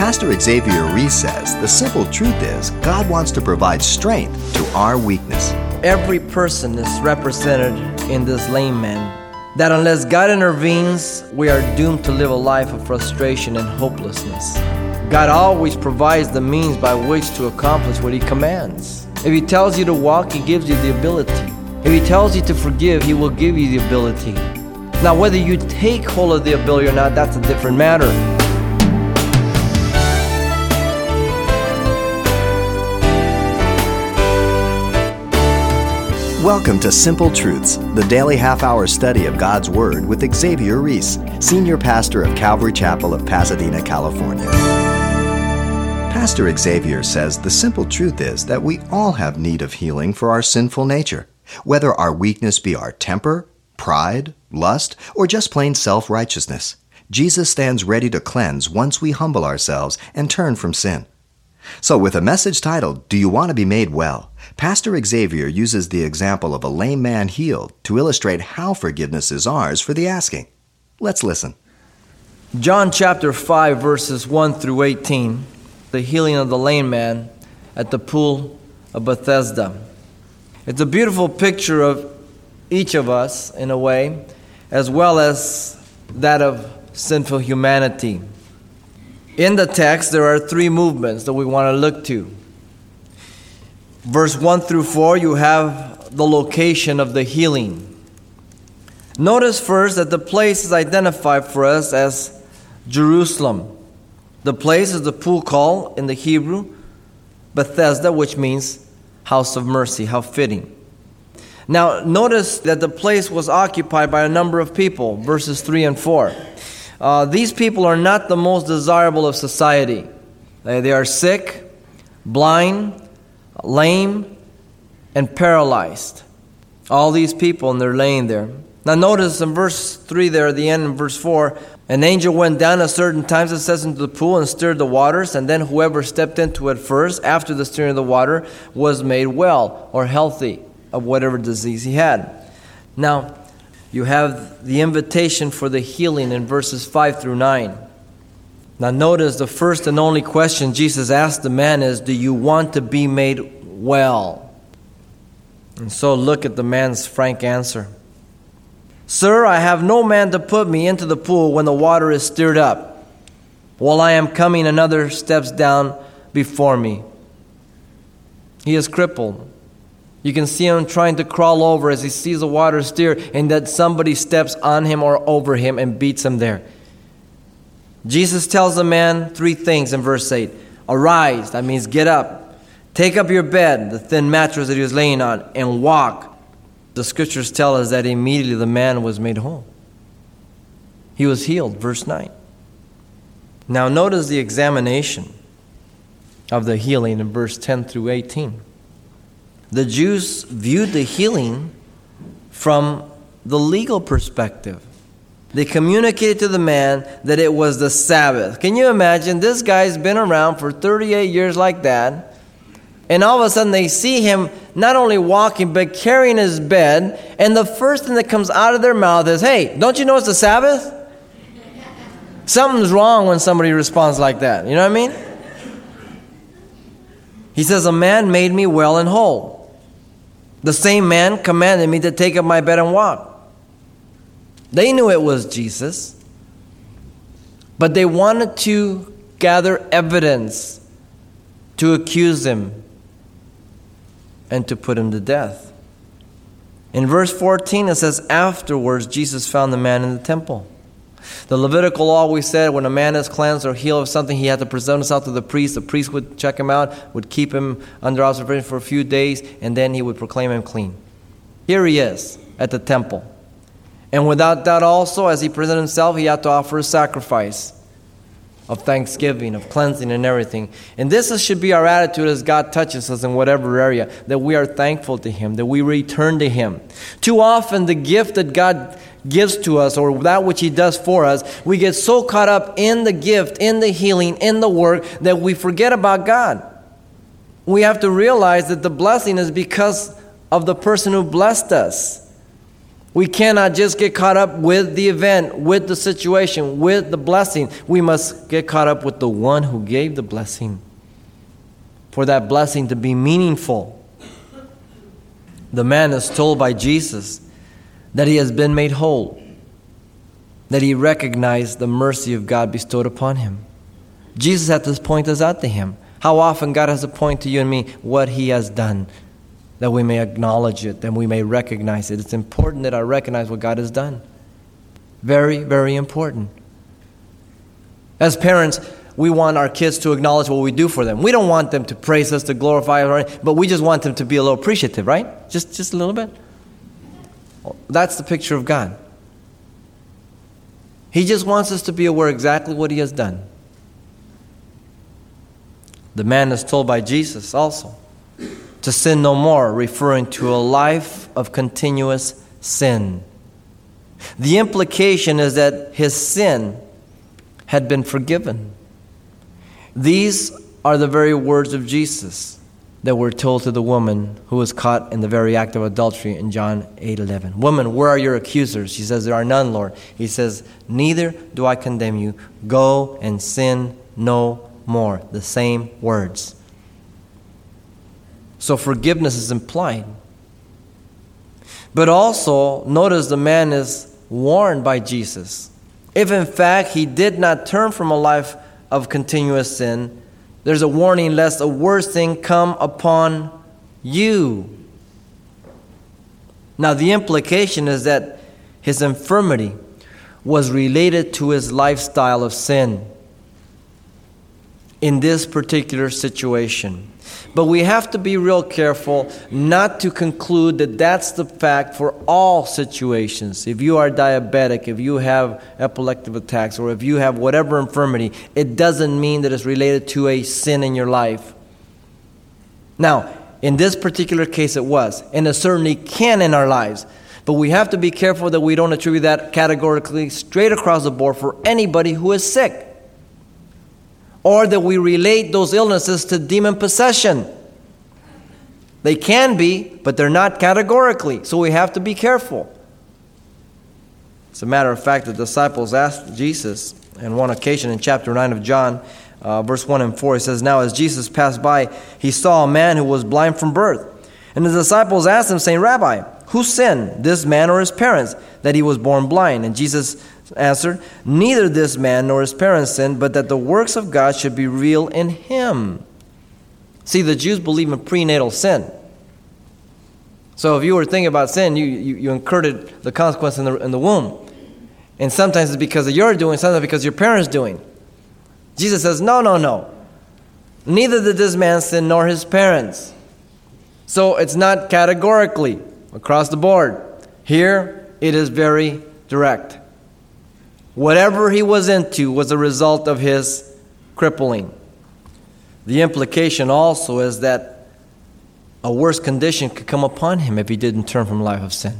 Pastor Xavier Reese says the simple truth is God wants to provide strength to our weakness. Every person is represented in this lame man. That unless God intervenes, we are doomed to live a life of frustration and hopelessness. God always provides the means by which to accomplish what He commands. If He tells you to walk, He gives you the ability. If He tells you to forgive, He will give you the ability. Now, whether you take hold of the ability or not, that's a different matter. Welcome to Simple Truths, the daily half hour study of God's Word with Xavier Reese, Senior Pastor of Calvary Chapel of Pasadena, California. Pastor Xavier says the simple truth is that we all have need of healing for our sinful nature, whether our weakness be our temper, pride, lust, or just plain self righteousness. Jesus stands ready to cleanse once we humble ourselves and turn from sin. So, with a message titled, Do You Want to Be Made Well? Pastor Xavier uses the example of a lame man healed to illustrate how forgiveness is ours for the asking. Let's listen. John chapter 5, verses 1 through 18, the healing of the lame man at the pool of Bethesda. It's a beautiful picture of each of us, in a way, as well as that of sinful humanity. In the text, there are three movements that we want to look to. Verse 1 through 4, you have the location of the healing. Notice first that the place is identified for us as Jerusalem. The place is the pool called in the Hebrew Bethesda, which means house of mercy. How fitting. Now, notice that the place was occupied by a number of people, verses 3 and 4. Uh, these people are not the most desirable of society. They, they are sick, blind, lame, and paralyzed. All these people, and they're laying there. Now, notice in verse 3 there at the end, in verse 4, an angel went down at certain times, it says, into the pool and stirred the waters, and then whoever stepped into it first, after the stirring of the water, was made well or healthy of whatever disease he had. Now, you have the invitation for the healing in verses 5 through 9. Now, notice the first and only question Jesus asked the man is Do you want to be made well? And so look at the man's frank answer Sir, I have no man to put me into the pool when the water is stirred up. While I am coming, another steps down before me. He is crippled. You can see him trying to crawl over as he sees the water stir, and that somebody steps on him or over him and beats him there. Jesus tells the man three things in verse 8 Arise, that means get up. Take up your bed, the thin mattress that he was laying on, and walk. The scriptures tell us that immediately the man was made whole. He was healed, verse 9. Now, notice the examination of the healing in verse 10 through 18 the Jews viewed the healing from the legal perspective. They communicated to the man that it was the Sabbath. Can you imagine? This guy's been around for 38 years like that. And all of a sudden, they see him not only walking, but carrying his bed. And the first thing that comes out of their mouth is, Hey, don't you know it's the Sabbath? Something's wrong when somebody responds like that. You know what I mean? He says, A man made me well and whole. The same man commanded me to take up my bed and walk. They knew it was Jesus, but they wanted to gather evidence to accuse him and to put him to death. In verse 14, it says, Afterwards, Jesus found the man in the temple. The Levitical law always said when a man is cleansed or healed of something, he had to present himself to the priest. The priest would check him out, would keep him under observation for a few days, and then he would proclaim him clean. Here he is at the temple. And without that, also, as he presented himself, he had to offer a sacrifice of thanksgiving, of cleansing, and everything. And this should be our attitude as God touches us in whatever area, that we are thankful to Him, that we return to Him. Too often, the gift that God gives to us or that which He does for us, we get so caught up in the gift, in the healing, in the work that we forget about God. We have to realize that the blessing is because of the person who blessed us. We cannot just get caught up with the event, with the situation, with the blessing. We must get caught up with the one who gave the blessing. For that blessing to be meaningful. The man is told by Jesus that he has been made whole, that he recognized the mercy of God bestowed upon him. Jesus at this point is out to him how often God has a point to you and me what he has done that we may acknowledge it, that we may recognize it. It's important that I recognize what God has done. Very, very important. As parents, we want our kids to acknowledge what we do for them. We don't want them to praise us, to glorify us, but we just want them to be a little appreciative, right? Just, just a little bit. That's the picture of God. He just wants us to be aware exactly what He has done. The man is told by Jesus also to sin no more, referring to a life of continuous sin. The implication is that his sin had been forgiven. These are the very words of Jesus that were told to the woman who was caught in the very act of adultery in John 8:11. "Woman, where are your accusers?" She says, "There are none, Lord." He says, "Neither do I condemn you. Go and sin no more. The same words. So forgiveness is implied. But also, notice the man is warned by Jesus. If in fact he did not turn from a life of continuous sin, there's a warning lest a worse thing come upon you. Now, the implication is that his infirmity was related to his lifestyle of sin in this particular situation. But we have to be real careful not to conclude that that's the fact for all situations. If you are diabetic, if you have epileptic attacks, or if you have whatever infirmity, it doesn't mean that it's related to a sin in your life. Now, in this particular case, it was, and it certainly can in our lives. But we have to be careful that we don't attribute that categorically straight across the board for anybody who is sick or that we relate those illnesses to demon possession. They can be, but they're not categorically, so we have to be careful. As a matter of fact, the disciples asked Jesus on one occasion in chapter 9 of John, uh, verse 1 and 4, he says, Now as Jesus passed by, he saw a man who was blind from birth. And the disciples asked him, saying, Rabbi, who sinned, this man or his parents, that he was born blind? And Jesus answered, Neither this man nor his parents sinned, but that the works of God should be real in him. See, the Jews believe in prenatal sin. So if you were thinking about sin, you, you, you incurred the consequence in the, in the womb. And sometimes it's because of your doing, sometimes because your parents' doing. Jesus says, No, no, no. Neither did this man sin nor his parents. So it's not categorically across the board. Here, it is very direct. Whatever he was into was a result of his crippling. The implication also is that a worse condition could come upon him if he didn't turn from life of sin.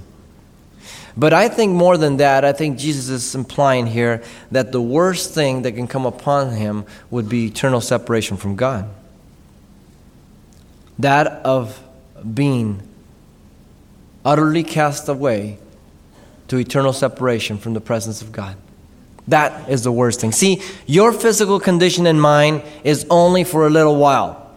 But I think more than that, I think Jesus is implying here that the worst thing that can come upon him would be eternal separation from God. That of being utterly cast away to eternal separation from the presence of God. That is the worst thing. See, your physical condition and mine is only for a little while.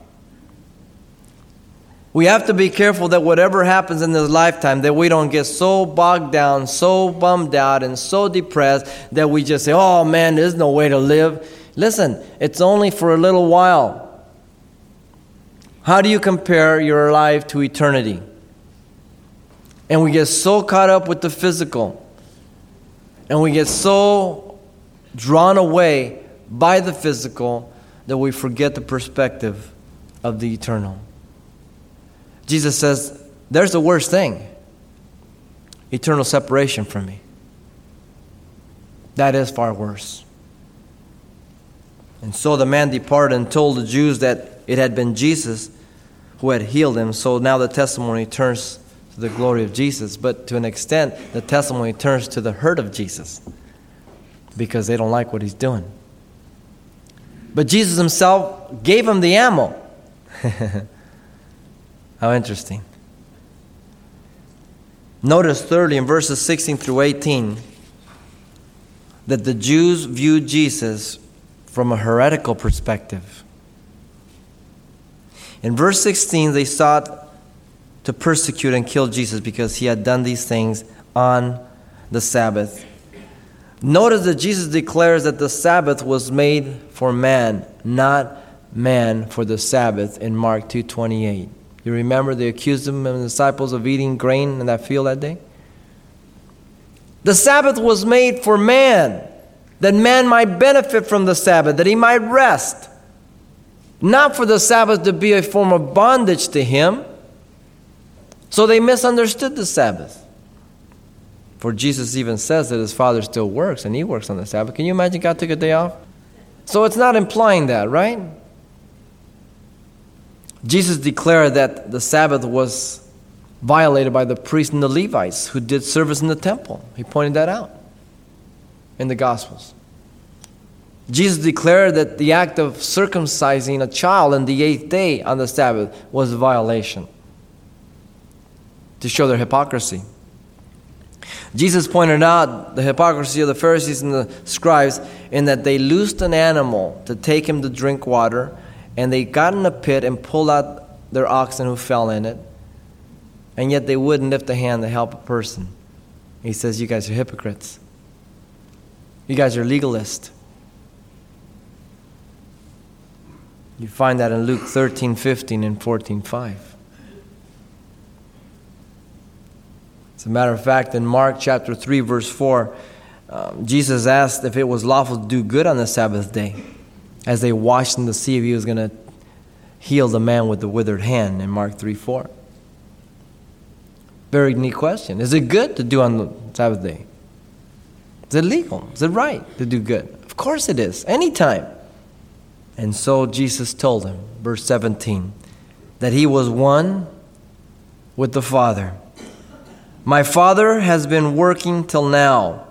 We have to be careful that whatever happens in this lifetime, that we don't get so bogged down, so bummed out, and so depressed that we just say, oh man, there's no way to live. Listen, it's only for a little while. How do you compare your life to eternity? And we get so caught up with the physical, and we get so drawn away by the physical that we forget the perspective of the eternal. Jesus says, There's the worst thing eternal separation from me. That is far worse. And so the man departed and told the Jews that it had been Jesus who had healed him. So now the testimony turns to the glory of Jesus, but to an extent, the testimony turns to the hurt of Jesus because they don't like what he's doing. But Jesus himself gave him the ammo. How interesting. Notice thirdly in verses 16 through 18 that the Jews viewed Jesus from a heretical perspective. In verse 16, they sought to persecute and kill Jesus because he had done these things on the Sabbath. Notice that Jesus declares that the Sabbath was made for man, not man for the Sabbath in Mark 2:28. You remember they accused him and the disciples of eating grain in that field that day? The Sabbath was made for man, that man might benefit from the Sabbath, that he might rest. Not for the Sabbath to be a form of bondage to him. So they misunderstood the Sabbath. For Jesus even says that his Father still works and he works on the Sabbath. Can you imagine God took a day off? So it's not implying that, right? Jesus declared that the Sabbath was violated by the priests and the Levites who did service in the temple. He pointed that out in the Gospels. Jesus declared that the act of circumcising a child on the eighth day on the Sabbath was a violation to show their hypocrisy. Jesus pointed out the hypocrisy of the Pharisees and the scribes in that they loosed an animal to take him to drink water and they got in a pit and pulled out their oxen who fell in it, and yet they wouldn't lift a hand to help a person. He says, You guys are hypocrites. You guys are legalists. You find that in Luke 13, 15, and 14, 5. As a matter of fact, in Mark chapter 3, verse 4, um, Jesus asked if it was lawful to do good on the Sabbath day as they watched him to see if he was going to heal the man with the withered hand in Mark 3 4. Very neat question. Is it good to do on the Sabbath day? Is it legal? Is it right to do good? Of course it is, anytime. And so Jesus told him, verse 17, that he was one with the Father. My Father has been working till now.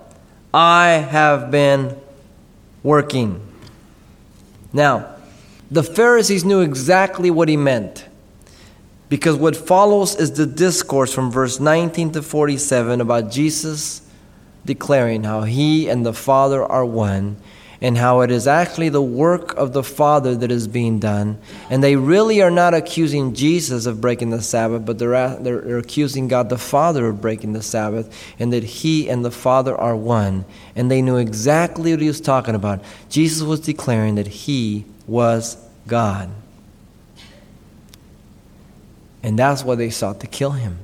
I have been working. Now, the Pharisees knew exactly what he meant. Because what follows is the discourse from verse 19 to 47 about Jesus declaring how he and the Father are one and how it is actually the work of the Father that is being done. And they really are not accusing Jesus of breaking the Sabbath, but they're, they're accusing God the Father of breaking the Sabbath, and that He and the Father are one. And they knew exactly what He was talking about. Jesus was declaring that He was God. And that's why they sought to kill Him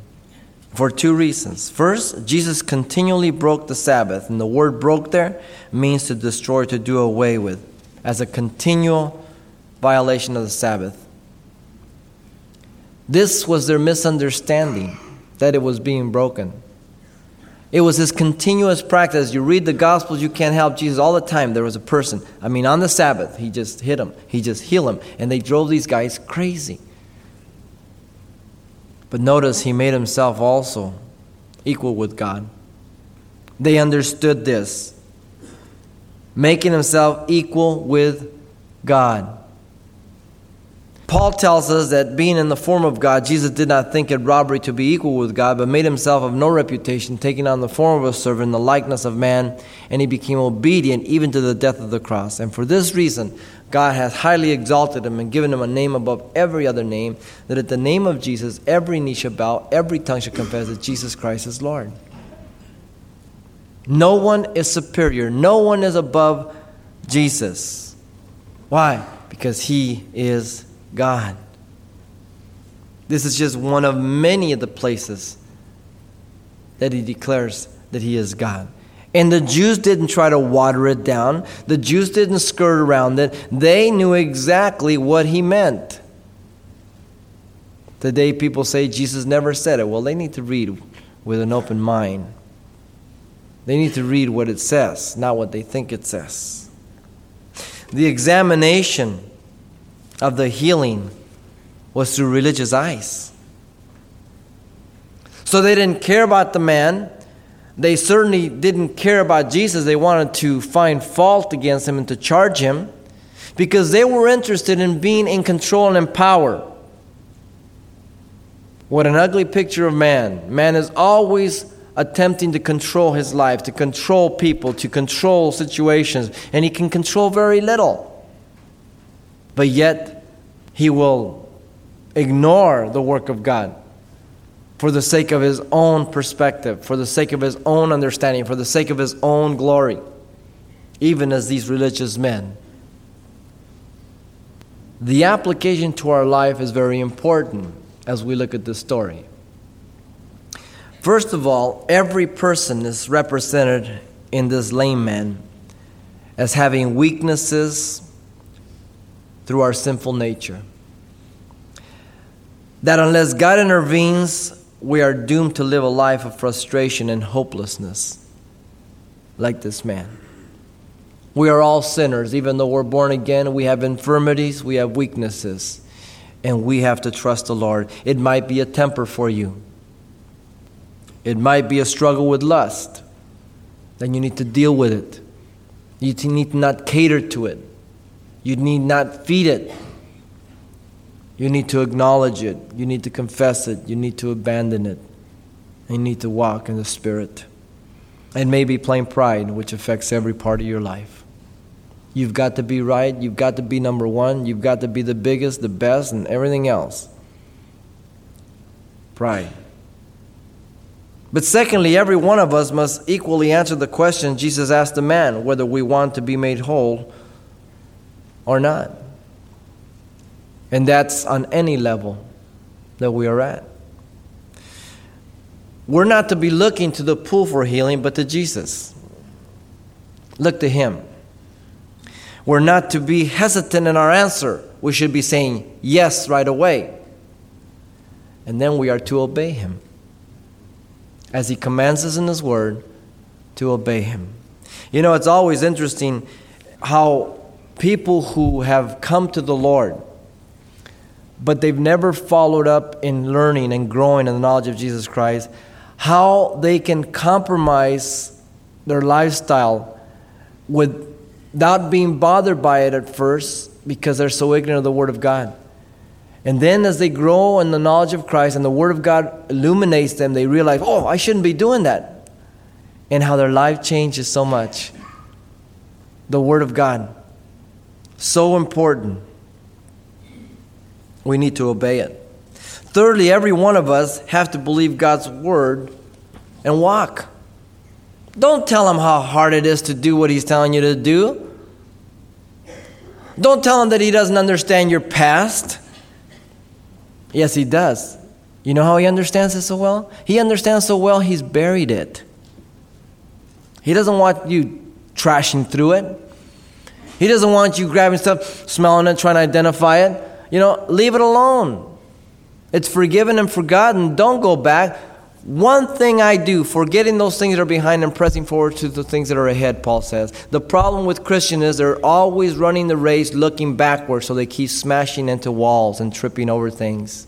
for two reasons. First, Jesus continually broke the Sabbath, and the word broke there means to destroy, to do away with, as a continual violation of the Sabbath. This was their misunderstanding that it was being broken. It was his continuous practice. You read the Gospels, you can't help Jesus all the time. There was a person, I mean, on the Sabbath, he just hit him, he just healed him, and they drove these guys crazy. But notice he made himself also equal with God. They understood this, making himself equal with God. Paul tells us that being in the form of God, Jesus did not think it robbery to be equal with God, but made himself of no reputation, taking on the form of a servant, the likeness of man, and he became obedient even to the death of the cross. And for this reason, God has highly exalted him and given him a name above every other name, that at the name of Jesus every knee shall bow, every tongue shall confess that Jesus Christ is Lord. No one is superior, no one is above Jesus. Why? Because he is God. This is just one of many of the places that he declares that he is God. And the Jews didn't try to water it down. The Jews didn't skirt around it. They knew exactly what he meant. Today, people say Jesus never said it. Well, they need to read with an open mind. They need to read what it says, not what they think it says. The examination of the healing was through religious eyes. So they didn't care about the man they certainly didn't care about Jesus. They wanted to find fault against him and to charge him because they were interested in being in control and in power. What an ugly picture of man. Man is always attempting to control his life, to control people, to control situations, and he can control very little. But yet, he will ignore the work of God for the sake of his own perspective, for the sake of his own understanding, for the sake of his own glory, even as these religious men. The application to our life is very important as we look at this story. First of all, every person is represented in this lame man as having weaknesses through our sinful nature. That unless God intervenes, we are doomed to live a life of frustration and hopelessness, like this man. We are all sinners. Even though we're born again, we have infirmities, we have weaknesses, and we have to trust the Lord. It might be a temper for you, it might be a struggle with lust. Then you need to deal with it. You need to not cater to it, you need not feed it. You need to acknowledge it. You need to confess it. You need to abandon it. You need to walk in the Spirit. And maybe plain pride, which affects every part of your life. You've got to be right. You've got to be number one. You've got to be the biggest, the best, and everything else. Pride. But secondly, every one of us must equally answer the question Jesus asked the man whether we want to be made whole or not. And that's on any level that we are at. We're not to be looking to the pool for healing, but to Jesus. Look to Him. We're not to be hesitant in our answer. We should be saying yes right away. And then we are to obey Him. As He commands us in His Word, to obey Him. You know, it's always interesting how people who have come to the Lord, but they've never followed up in learning and growing in the knowledge of Jesus Christ, how they can compromise their lifestyle without being bothered by it at first because they're so ignorant of the Word of God. And then as they grow in the knowledge of Christ and the Word of God illuminates them, they realize, oh, I shouldn't be doing that. And how their life changes so much. The Word of God. So important we need to obey it. Thirdly, every one of us have to believe God's word and walk. Don't tell him how hard it is to do what he's telling you to do. Don't tell him that he doesn't understand your past. Yes, he does. You know how he understands it so well? He understands so well he's buried it. He doesn't want you trashing through it. He doesn't want you grabbing stuff, smelling it, trying to identify it. You know, leave it alone. It's forgiven and forgotten. Don't go back. One thing I do, forgetting those things that are behind and pressing forward to the things that are ahead, Paul says. The problem with Christians is they're always running the race looking backwards, so they keep smashing into walls and tripping over things.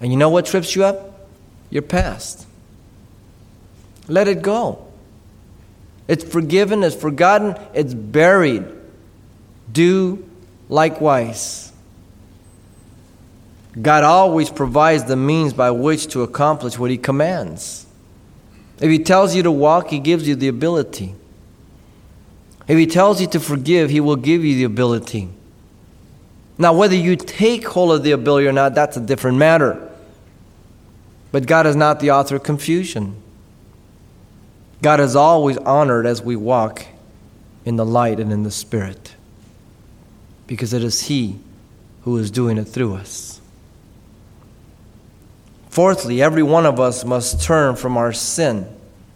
And you know what trips you up? Your past. Let it go. It's forgiven, it's forgotten, it's buried. Do likewise. God always provides the means by which to accomplish what He commands. If He tells you to walk, He gives you the ability. If He tells you to forgive, He will give you the ability. Now, whether you take hold of the ability or not, that's a different matter. But God is not the author of confusion. God is always honored as we walk in the light and in the Spirit, because it is He who is doing it through us. Fourthly, every one of us must turn from our sin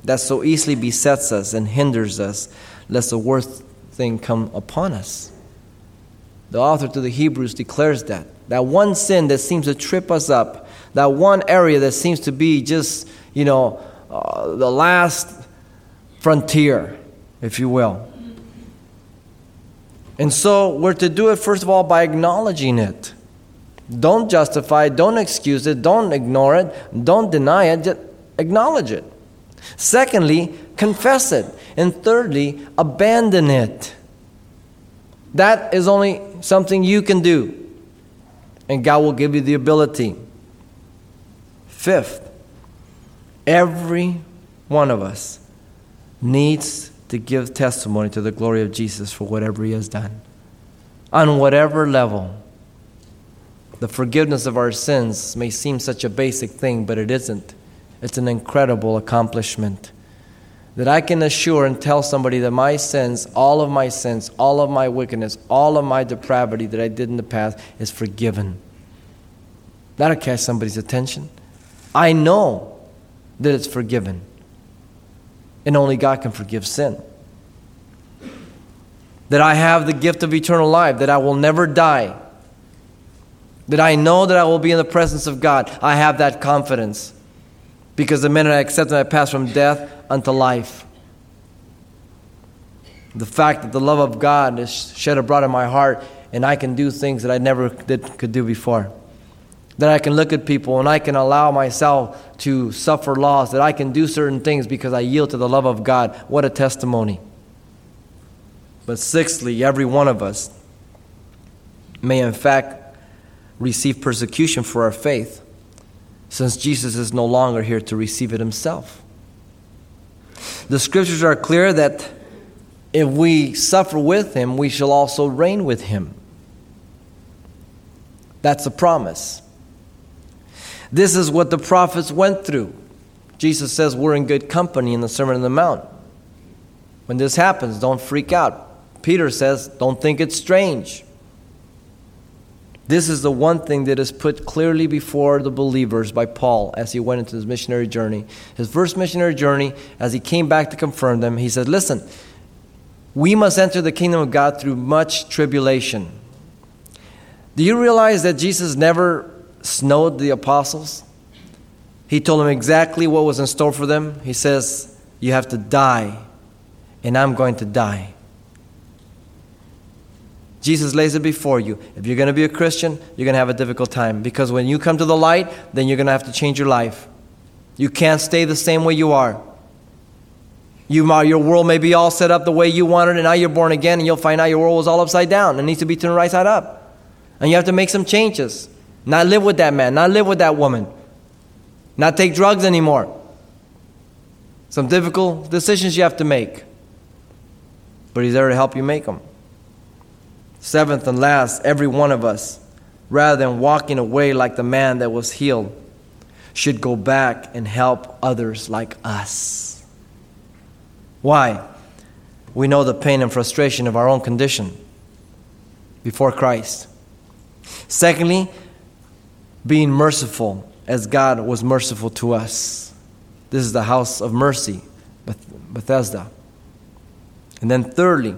that so easily besets us and hinders us, lest the worst thing come upon us. The author to the Hebrews declares that. That one sin that seems to trip us up, that one area that seems to be just, you know, uh, the last frontier, if you will. And so we're to do it, first of all, by acknowledging it. Don't justify it, don't excuse it, don't ignore it, don't deny it, just acknowledge it. Secondly, confess it. And thirdly, abandon it. That is only something you can do, and God will give you the ability. Fifth, every one of us needs to give testimony to the glory of Jesus for whatever he has done. On whatever level. The forgiveness of our sins may seem such a basic thing, but it isn't. It's an incredible accomplishment. That I can assure and tell somebody that my sins, all of my sins, all of my wickedness, all of my depravity that I did in the past is forgiven. That'll catch somebody's attention. I know that it's forgiven. And only God can forgive sin. That I have the gift of eternal life, that I will never die. That I know that I will be in the presence of God. I have that confidence. Because the minute I accept and I pass from death unto life. The fact that the love of God is shed abroad in my heart and I can do things that I never did, could do before that I can look at people and I can allow myself to suffer loss, that I can do certain things because I yield to the love of God. What a testimony. But sixthly, every one of us may in fact receive persecution for our faith, since Jesus is no longer here to receive it himself. The scriptures are clear that if we suffer with him, we shall also reign with him. That's a promise. This is what the prophets went through. Jesus says we're in good company in the Sermon on the Mount. When this happens, don't freak out. Peter says, don't think it's strange. This is the one thing that is put clearly before the believers by Paul as he went into his missionary journey. His first missionary journey, as he came back to confirm them, he said, Listen, we must enter the kingdom of God through much tribulation. Do you realize that Jesus never snowed the apostles. He told them exactly what was in store for them. He says, You have to die, and I'm going to die. Jesus lays it before you. If you're going to be a Christian, you're going to have a difficult time because when you come to the light, then you're going to have to change your life. You can't stay the same way you are. You, your world may be all set up the way you wanted, and now you're born again, and you'll find out your world was all upside down and needs to be turned right side up. And you have to make some changes. Not live with that man, not live with that woman, not take drugs anymore. Some difficult decisions you have to make, but He's there to help you make them. Seventh and last, every one of us, rather than walking away like the man that was healed, should go back and help others like us. Why? We know the pain and frustration of our own condition before Christ. Secondly, being merciful as God was merciful to us. This is the house of mercy, Bethesda. And then, thirdly,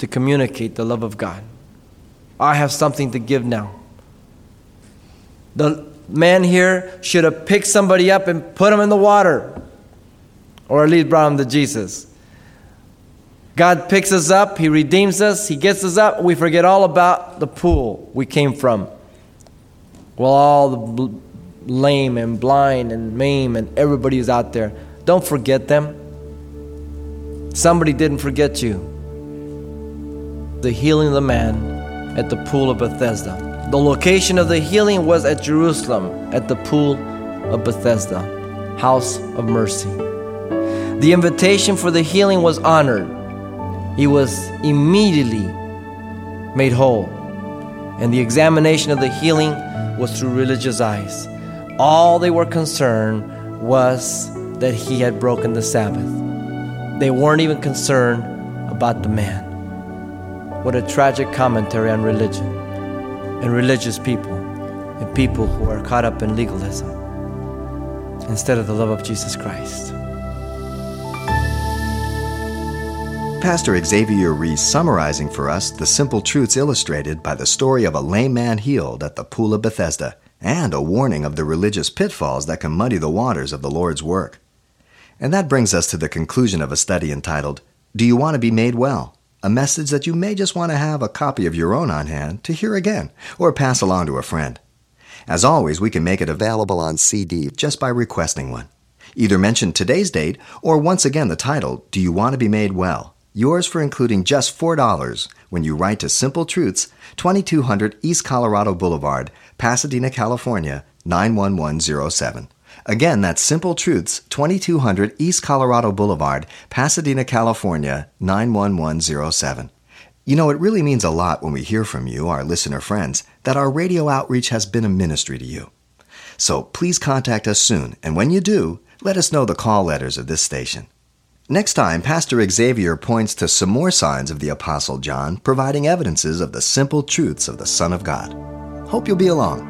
to communicate the love of God. I have something to give now. The man here should have picked somebody up and put him in the water, or at least brought him to Jesus. God picks us up, He redeems us, He gets us up, we forget all about the pool we came from. Well, all the lame and blind and maimed and everybody is out there. Don't forget them. Somebody didn't forget you. The healing of the man at the pool of Bethesda. The location of the healing was at Jerusalem, at the pool of Bethesda, house of mercy. The invitation for the healing was honored. He was immediately made whole. And the examination of the healing was through religious eyes. All they were concerned was that he had broken the Sabbath. They weren't even concerned about the man. What a tragic commentary on religion and religious people and people who are caught up in legalism instead of the love of Jesus Christ. Pastor Xavier Reese summarizing for us the simple truths illustrated by the story of a lame man healed at the Pool of Bethesda and a warning of the religious pitfalls that can muddy the waters of the Lord's work. And that brings us to the conclusion of a study entitled, Do You Want to Be Made Well? A message that you may just want to have a copy of your own on hand to hear again or pass along to a friend. As always, we can make it available on CD just by requesting one. Either mention today's date or once again the title, Do You Want to Be Made Well? Yours for including just $4 when you write to Simple Truths, 2200 East Colorado Boulevard, Pasadena, California, 91107. Again, that's Simple Truths, 2200 East Colorado Boulevard, Pasadena, California, 91107. You know, it really means a lot when we hear from you, our listener friends, that our radio outreach has been a ministry to you. So please contact us soon, and when you do, let us know the call letters of this station. Next time, Pastor Xavier points to some more signs of the Apostle John, providing evidences of the simple truths of the Son of God. Hope you'll be along.